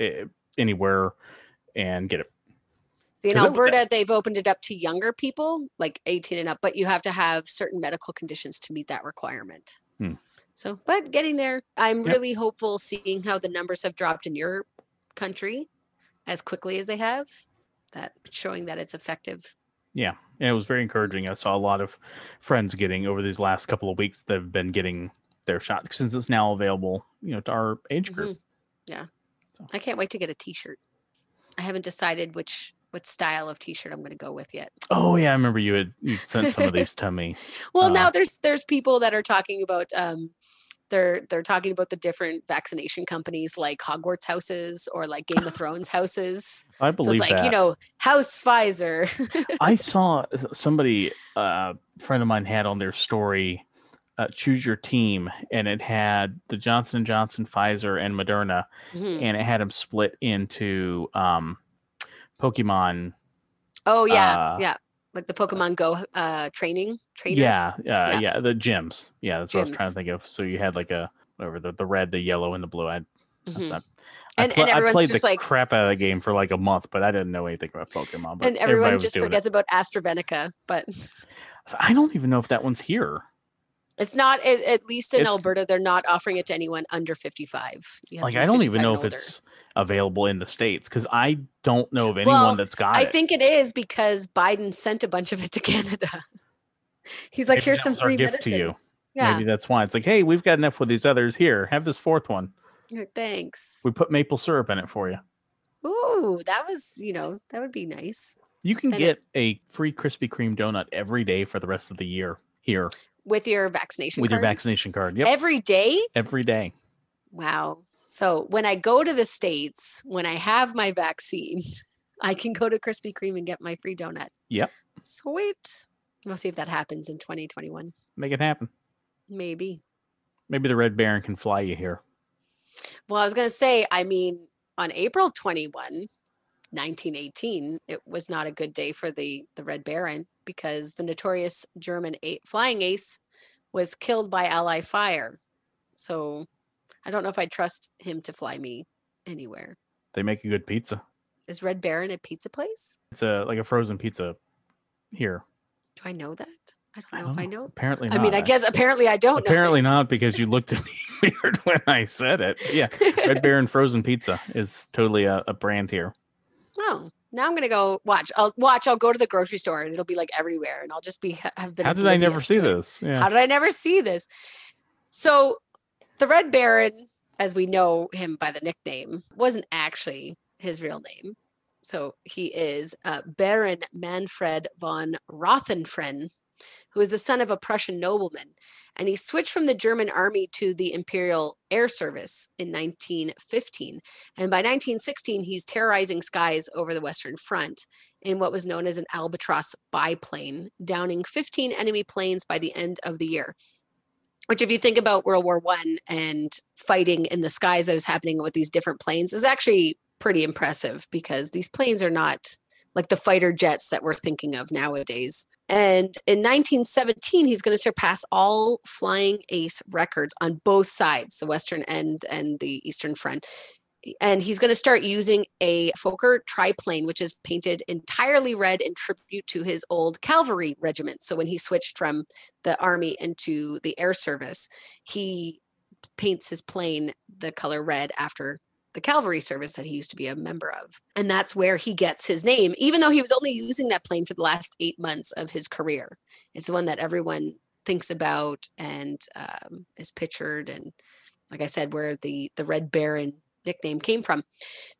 eh, anywhere and get it See, in that- Alberta, they've opened it up to younger people, like 18 and up, but you have to have certain medical conditions to meet that requirement. Hmm. So, but getting there, I'm Yep. really hopeful seeing how the numbers have dropped in your country as quickly as they have, that showing that it's effective. yeah and it was very encouraging i saw a lot of friends getting over these last couple of weeks they've been getting their shot since it's now available you know to our age group Mhm. Yeah. So. I can't wait to get a t shirt. I haven't decided which what style of t-shirt I'm going to go with yet. oh yeah i remember you had you sent some of these to me <laughs> Well, Uh, now there's there's people that are talking about um they're they're talking about the different vaccination companies like Hogwarts houses or like Game of <laughs> Thrones houses. i believe So it's like, that you know, House Pfizer. <laughs> I saw somebody, uh, a friend of mine had on their story, uh, choose your team, and it had the Johnson Johnson, Pfizer, and Moderna, Mhm. and it had them split into um, Pokemon. Oh yeah, uh, yeah. Like the Pokemon Go uh training trainers. Yeah, uh, Yeah. yeah, the gyms. Yeah, that's what I was trying to think of. So you had like a whatever the, the red, the yellow, and the blue. I, Mhm. not, I, And- pla- and I everyone's played just the like- crap out of the game for like a month, but I didn't know anything about Pokemon. But And everyone just forgets about AstraZeneca, but. I don't even know if that one's here. it's not at, least in It's- Alberta they're not offering it to anyone under 55. Like I don't even know if older. it's available in the states because I don't know of anyone Well, that's got I it. think it is because Biden sent a bunch of it to <laughs> Canada. He's like, Maybe here's some free medicine. to you. Yeah. Maybe that's why it's like, hey, we've got enough with these others. Here, have this fourth one. Thanks. We put maple syrup in it for you. Ooh, that was, you know, that would be nice. You can Then it- get a free Krispy Kreme donut every day for the rest of the year here With your vaccination with your card? vaccination card. Yep, Every day? every day. Wow. So when I go to the States, when I have my vaccine, <laughs> I can go to Krispy Kreme and get my free donut. Yep. Sweet. We'll see if that happens in 2021. Make it happen. Maybe. Maybe the Red Baron can fly you here. Well, I was going to say, I mean, on April 21, 1918, it was not a good day for the, the Red Baron because the notorious German a- flying ace was killed by Ally fire. So I don't know if I trust him to fly me anywhere. They make a good pizza. Is Red Baron a pizza place? It's a like a frozen pizza here. Do I know that? I don't know if I know. Apparently, not. I mean, I guess apparently I don't know. apparently not because you looked at me <laughs> weird when I said it. Yeah, Red <laughs> Baron frozen pizza is totally a, a brand here. Oh, now I'm gonna go watch. I'll watch. I'll go to the grocery store and it'll be like everywhere, and I'll just be have been. How did I never see this? Yeah. How did I never see this? So, the Red Baron, as we know him by the nickname, wasn't actually his real name. So he is uh, Baron Manfred von Richthofen, who is the son of a Prussian nobleman, and he switched from the German army to the Imperial Air Service in 1915. And by 1916, he's terrorizing skies over the Western Front in what was known as an Albatros biplane, downing 15 enemy planes by the end of the year. Which, if you think about World War One and fighting in the skies that is happening with these different planes, is actually pretty impressive because these planes are not like the fighter jets that we're thinking of nowadays. And in 1917, he's going to surpass all flying ace records on both sides, the Western end and the Eastern front. And he's going to start using a Fokker triplane, which is painted entirely red in tribute to his old cavalry regiment. So when he switched from the army into the air service, he paints his plane the color red after the cavalry service that he used to be a member of. And that's where he gets his name, even though he was only using that plane for the last eight months of his career. It's the one that everyone thinks about and um, is pictured. And like I said, where the, the Red Baron nickname came from.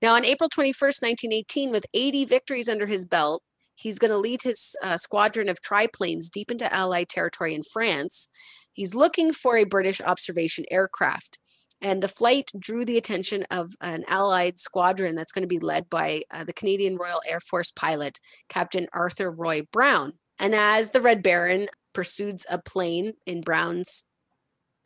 Now, on April 21st, 1918, with 80 victories under his belt, he's going to lead his uh, squadron of triplanes deep into Allied territory in France. He's looking for a British observation aircraft. And the flight drew the attention of an Allied squadron that's going to be led by uh, the Canadian Royal Air Force pilot, Captain Arthur Roy Brown. And as the Red Baron pursues a plane in Brown's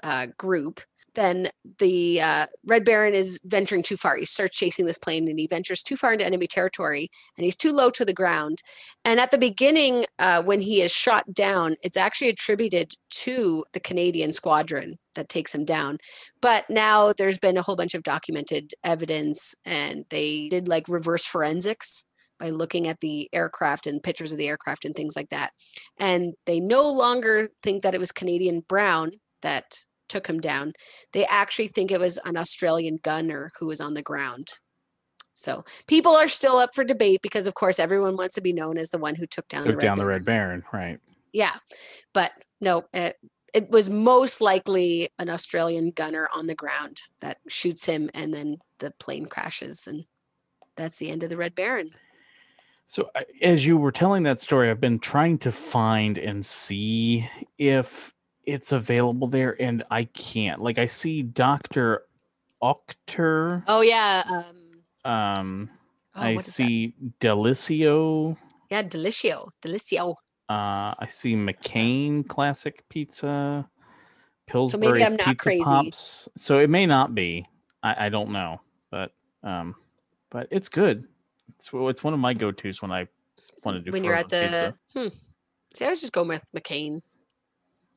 uh, group, then the uh, Red Baron is venturing too far. He starts chasing this plane and he ventures too far into enemy territory and he's too low to the ground. And at the beginning, uh, when he is shot down, it's actually attributed to the Canadian squadron that takes him down. But now there's been a whole bunch of documented evidence and they did like reverse forensics by looking at the aircraft and pictures of the aircraft and things like that. And they no longer think that it was Canadian Brown that took him down. They actually think it was an Australian gunner who was on the ground. So people are still up for debate because, of course, everyone wants to be known as the one who took down Took the Red down the Baron. Red Baron, right? Yeah, but no, it, it was most likely an Australian gunner on the ground that shoots him, and then the plane crashes, and that's the end of the Red Baron. So as you were telling that story, I've been trying to find and see if it's available there, and I can't. Like I see Doctor Oetker. Oh yeah, um, Um, oh, I what is that? see Delissio. Yeah, Delissio, Delissio. Uh, I see McCain Classic Pizza. Pillsbury I'm not Pizza crazy. Pops. So it may not be. I, I don't know, but um, but it's good. It's well, it's one of my go tos when I want to do when you're at the hmm. See, I was just going with McCain.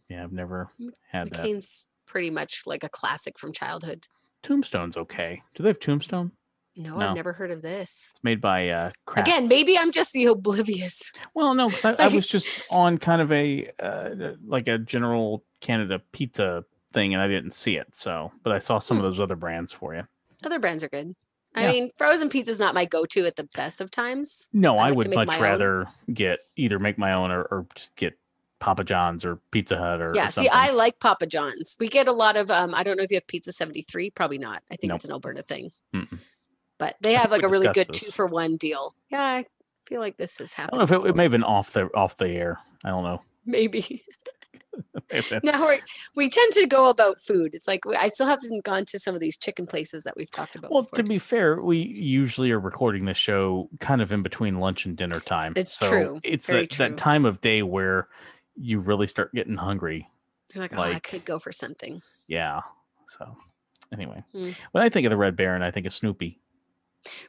Yeah, I've never had that. McCain's pretty much like a classic from childhood. Tombstone's okay. Do they have Tombstone? No, No. I've never heard of this. It's made by uh Kraft. Again, maybe I'm just the oblivious. <laughs> Well, no, I, <laughs> I was just on kind of a uh, like a general Canada pizza thing, and I didn't see it. So, but I saw some of Hmm. those other brands for you. Other brands are good. I Yeah. mean, frozen pizza is not my go-to at the best of times. No, I like would much own. rather get either make my own or, or just get Papa John's or Pizza Hut or or Yeah, see. I like Papa John's. We get a lot of um I don't know if you have Pizza 73, probably not. I think Nope. it's an Alberta thing. Mm-mm. But they have like a really good this. two for one deal. Yeah, I feel like this has happened. I don't know if it, it may have been off the off the air. I don't know. <laughs> Maybe. <laughs> Now we we tend to go about food. It's like I still haven't gone to some of these chicken places that we've talked about. well, to be fair, we usually are recording this show kind of in between lunch and dinner time. It's so true. It's that, true. that time of day where you really start getting hungry. You're like, oh, I could go for something. Yeah. So anyway, Mm. when I think of the Red Baron, I think of Snoopy.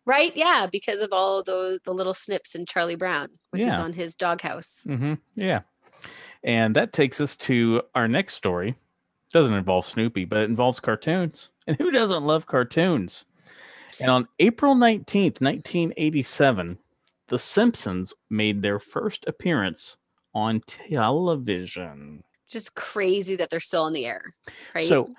Right? Yeah, because of all those the little snips in Charlie Brown which Yeah. on his doghouse. Mm-hmm. Yeah. And that takes us to our next story. It Doesn't involve Snoopy, but it involves cartoons. <laughs> And who doesn't love cartoons? And on April 19th, 1987, The Simpsons made their first appearance on television. Just crazy that they're still on the air. Right? So,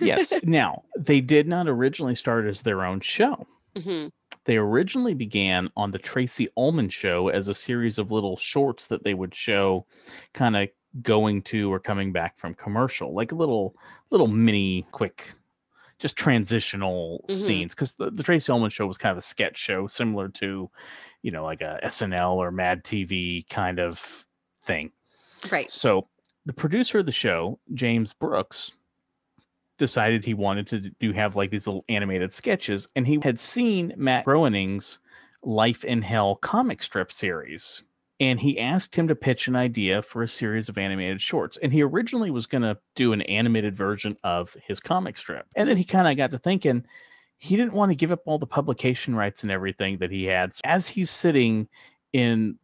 yes, <laughs> now they did not originally start as their own show. Mhm. They originally began on the Tracey Ullman show as a series of little shorts that they would show kind of going to or coming back from commercial, like little little mini quick just transitional Mhm. scenes because the, the Tracey Ullman show was kind of a sketch show similar to, you know, like a SNL or Mad TV kind of thing. right. So the producer of the show, James Brooks, decided he wanted to do have like these little animated sketches, and he had seen Matt Groening's Life in Hell comic strip series. And he asked him to pitch an idea for a series of animated shorts. And he originally was going to do an animated version of his comic strip. And then he kind of got to thinking he didn't want to give up all the publication rights and everything that he had. So as he's sitting in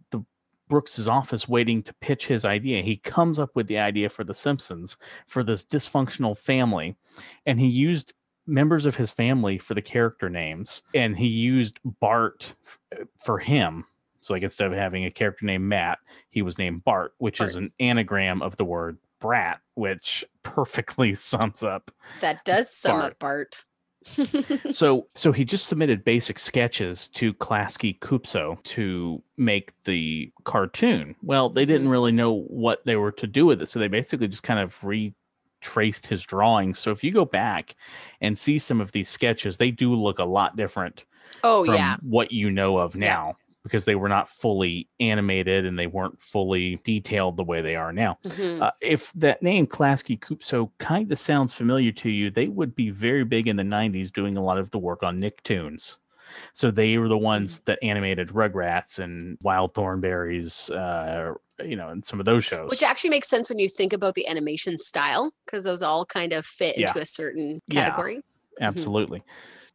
Brooks's office waiting to pitch his idea. He comes up with the idea for The Simpsons for this dysfunctional family, and he used members of his family for the character names, and he used Bart f- uh, for him. So, like instead of having a character named Matt, he was named Bart, which is an anagram of the word brat, which perfectly <laughs> sums up That does sum Bart. up Bart. <laughs> so so he just submitted basic sketches to Klasky Csupo to make the cartoon. Well, they didn't mm-hmm. really know what they were to do with it, so they basically just kind of retraced his drawings. So if you go back and see some of these sketches, they do look a lot different oh from yeah. what you know of now because they were not fully animated and they weren't fully detailed the way they are now. Mhm. Uh, if that name Klasky Csupo kind of sounds familiar to you, they would be very big in the 90s doing a lot of the work on Nicktoons. So they were the ones that animated Rugrats and Wild Thornberrys, uh, you know, and some of those shows. Which actually makes sense when you think about the animation style, because those all kind of fit Yeah. into a certain Yeah. category. Absolutely.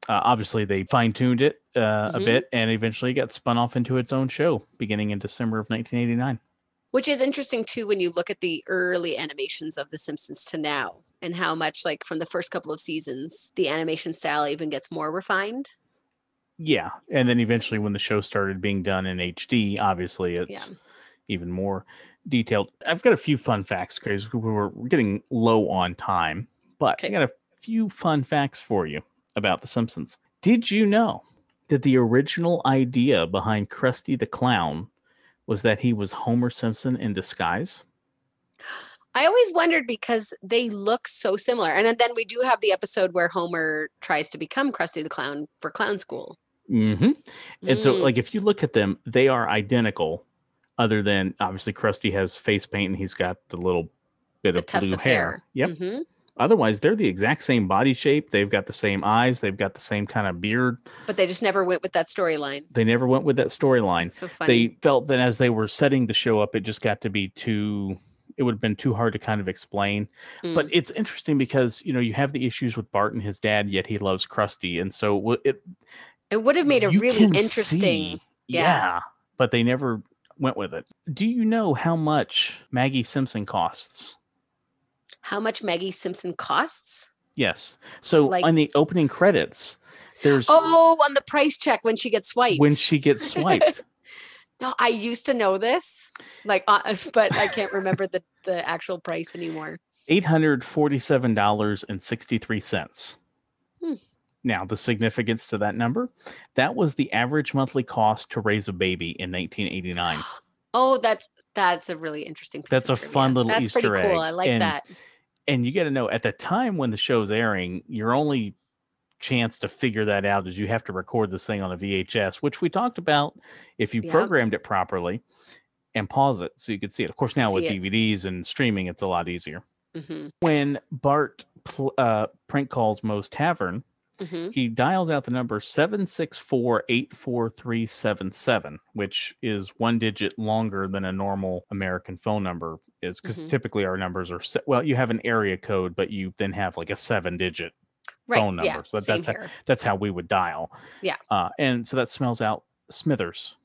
Uh, obviously, they fine tuned it uh, a Mhm. bit and eventually got spun off into its own show beginning in December of 1989. Which is interesting too when you look at the early animations of The Simpsons to now and how much, like, from the first couple of seasons, the animation style even gets more refined. Yeah. And then eventually, when the show started being done in HD, obviously it's even more detailed. I've got a few fun facts because we're we're getting low on time, but I got a few fun facts for you about The Simpsons. Did you know that the original idea behind Krusty the Clown was that he was Homer Simpson in disguise? I always wondered because they look so similar. And then we do have the episode where Homer tries to become Krusty the Clown for clown school. hmm And so, Mm, like, if you look at them, they are identical, other than obviously Krusty has face paint and he's got the little bit the of blue of hair. hair. Yep. Mhm. Otherwise, they're the exact same body shape. They've got the same eyes. They've got the same kind of beard. But they just never went with that storyline. They never went with that storyline. So funny. They felt that as they were setting the show up, it just got to be too. It would have been too hard to kind of explain. But Mm. it's interesting because you know you have the issues with Bart and his dad, yet he loves Krusty, and so it it would have made a really interesting. see, yeah. yeah, but they never went with it. Do you know how much Maggie Simpson costs? How much Maggie Simpson costs? Yes. So Like- on the opening credits, there's Oh, on the price check when she gets swiped. when she gets swiped. <laughs> no, I used to know this, like, uh, <laughs> but I can't remember the the actual price anymore. eight hundred forty-seven dollars and sixty-three cents. Hmm. Now, the significance to that number, that was the average monthly cost to raise a baby in 1989. <gasps> Oh, that's that's a really interesting. Piece That's a trivia. fun little That's pretty Easter cool. I like and that. And you got to know at the time when the show's airing, your only chance to figure that out is you have to record this thing on a VHS, which we talked about if you Yep. programmed it properly and pause it so you could see it. Of course, now with it. DVDs and streaming, it's a lot easier. hmm When Bart pl- uh, prank calls Moe's Tavern, hmm he dials out the number 764-84377 which is one digit longer than a normal american phone number is because Mhm. typically our numbers are se- well you have an area code but you then have like a seven digit Right. phone yeah. number, so same that's how- that's how we would dial Yeah. uh, and so that smells out smithers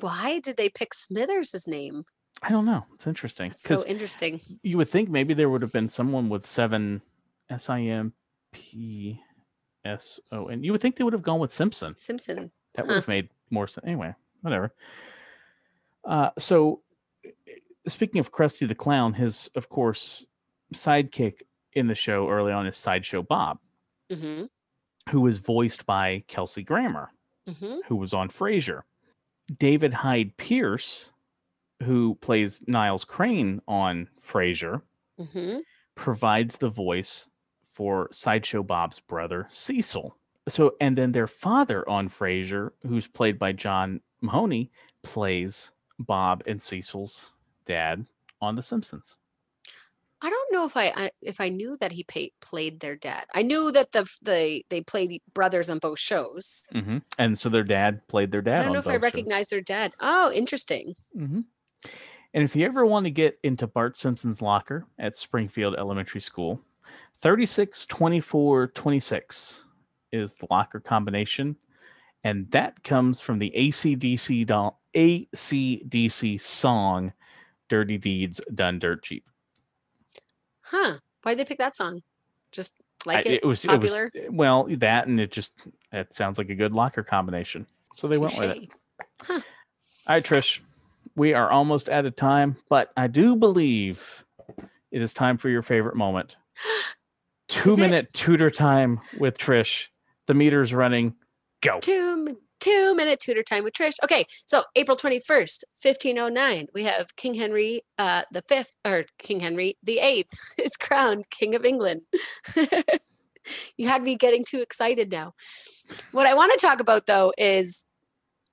Why did they pick Smithers' name? i don't know it's interesting so interesting. you would think maybe there would have been someone with seven s-i-m-p-s-o-n you would think they would have gone with simpson Simpson. That would have made more sense. Anyway, whatever. Uh, so, speaking of Krusty the Clown, his, of course, sidekick in the show early on is Sideshow Bob, hmm who was voiced by Kelsey Grammer, hmm who was on Frasier. David Hyde Pierce, who plays Niles Crane on Frasier, hmm provides the voice for Sideshow Bob's brother Cecil. So, and then their father on Frasier, who's played by John Mahoney, plays Bob and Cecil's dad on The Simpsons. I don't know if I, if I knew that he pay, played their dad. I knew that the the they played brothers on both shows. hmm And so their dad played their dad. I don't on know if I recognize shows. their dad. Oh, interesting. hmm And if you ever want to get into Bart Simpson's locker at Springfield Elementary School, 36 24 26 is the locker combination. And that comes from the ACDC, do- ACDC song Dirty Deeds Done Dirt Cheap. Huh? Why'd they pick that song? Just I- like it, was popular. It was, well, that and it just it sounds like a good locker combination. So they went with it. Touche. All right, Trish, we are almost out of time, but I do believe it is time for your favorite moment. Two <gasps> Is it- minute tutor time with Trish. The meter's running. Go. two two minute tutor time with Trish. Okay, so April twenty first, fifteen oh nine, we have King Henry uh the fifth or King Henry the eighth <laughs> is crowned King of England. <laughs> you had me getting too excited now. What I want to talk about though is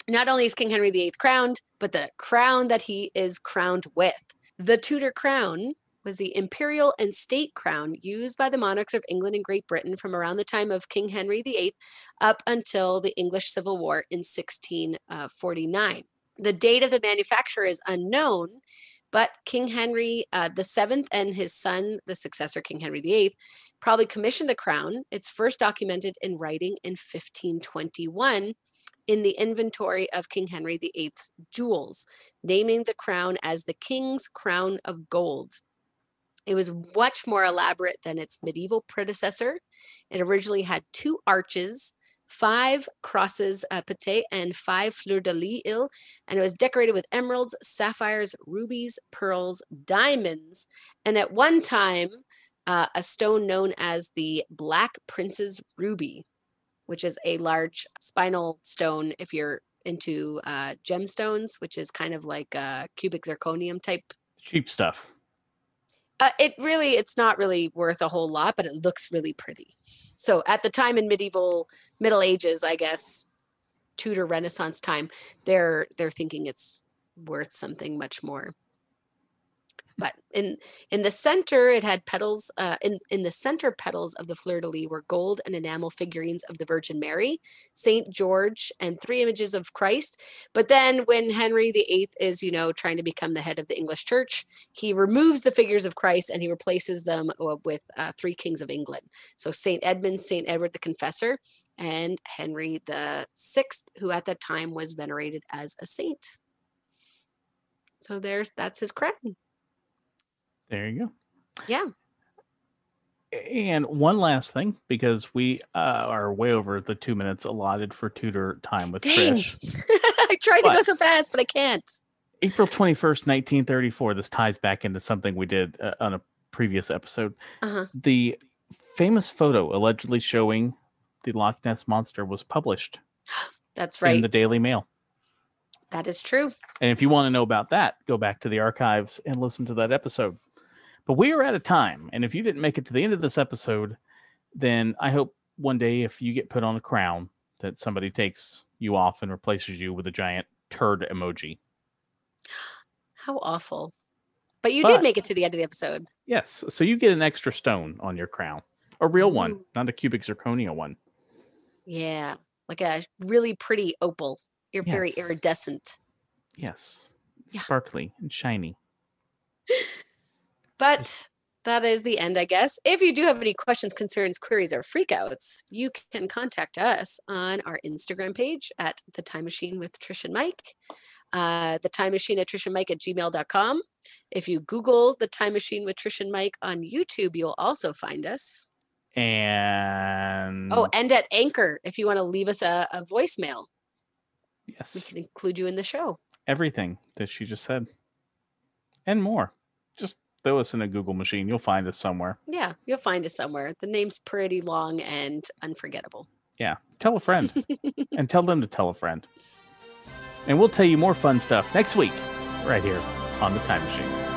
not only is King Henry the eighth crowned, but the crown that he is crowned with. The Tudor crown was the imperial and state crown used by the monarchs of England and Great Britain from around the time of King Henry VIII up until the English Civil War in 1649. The date of the manufacture is unknown, but King Henry uh, Seventh and his son, the successor King Henry VIII, probably commissioned the crown. It's first documented in writing in 1521 in the inventory of King Henry VIII's jewels, naming the crown as the King's Crown of Gold. It was much more elaborate than its medieval predecessor. It originally had two arches, five crosses uh, pattée, and five fleur de lis and it was decorated with emeralds, sapphires, rubies, pearls, diamonds, and at one time, uh, a stone known as the Black Prince's Ruby, which is a large spinel stone if you're into uh, gemstones, which is kind of like a cubic zirconium type Cheap stuff. Uh, it really it's not really worth a whole lot but it looks really pretty. So at the time in medieval middle ages i guess tudor renaissance time they're they're thinking it's worth something much more but in in the center it had petals uh, in in the center petals of the fleur de lis were gold and enamel figurines of the virgin mary saint george and three images of christ but then when henry viii is you know trying to become the head of the english church he removes the figures of Christ and he replaces them uh, with uh, three kings of England. So Saint Edmund, Saint Edward the Confessor, and Henry the Sixth, who at that time was venerated as a saint. So there's that's his crown. There you go. Yeah. And one last thing, because we uh, are way over the two minutes allotted for tutor time with Dang. Trish. <laughs> I tried to go so fast, but I can't. April 21st, 1934. This ties back into something we did uh, on a previous episode. Uh-huh. The famous photo allegedly showing the Loch Ness monster was published <gasps> That's right. in the Daily Mail. that is true. And if you want to know about that, go back to the archives and listen to that episode. But we are at a time, and if you didn't make it to the end of this episode, then I hope one day if you get put on a crown that somebody takes you off and replaces you with a giant turd emoji. How awful. But you But- did make it to the end of the episode. Yes, so you get an extra stone on your crown. A real one, not a cubic zirconia one. Yeah. Like a really pretty opal. You're very iridescent. Yes. Yeah. Sparkly and shiny. <laughs> But that is the end, I guess. If you do have any questions, concerns, queries, or freakouts, you can contact us on our Instagram page at The Time Machine with Trish and Mike, uh, The Time Machine at Trish and Mike at gmail.com. If you Google The Time Machine with Trish and Mike on YouTube, you'll also find us. And Oh, and at Anchor, if you want to leave us a, a voicemail, Yes. we can include you in the show. everything that she just said. And more. Throw us in a Google machine. You'll find us somewhere. Yeah, you'll find us somewhere. The name's pretty long and unforgettable. Yeah. Tell a friend. <laughs> and tell them to tell a friend. And we'll tell you more fun stuff next week, right here on the Time Machine.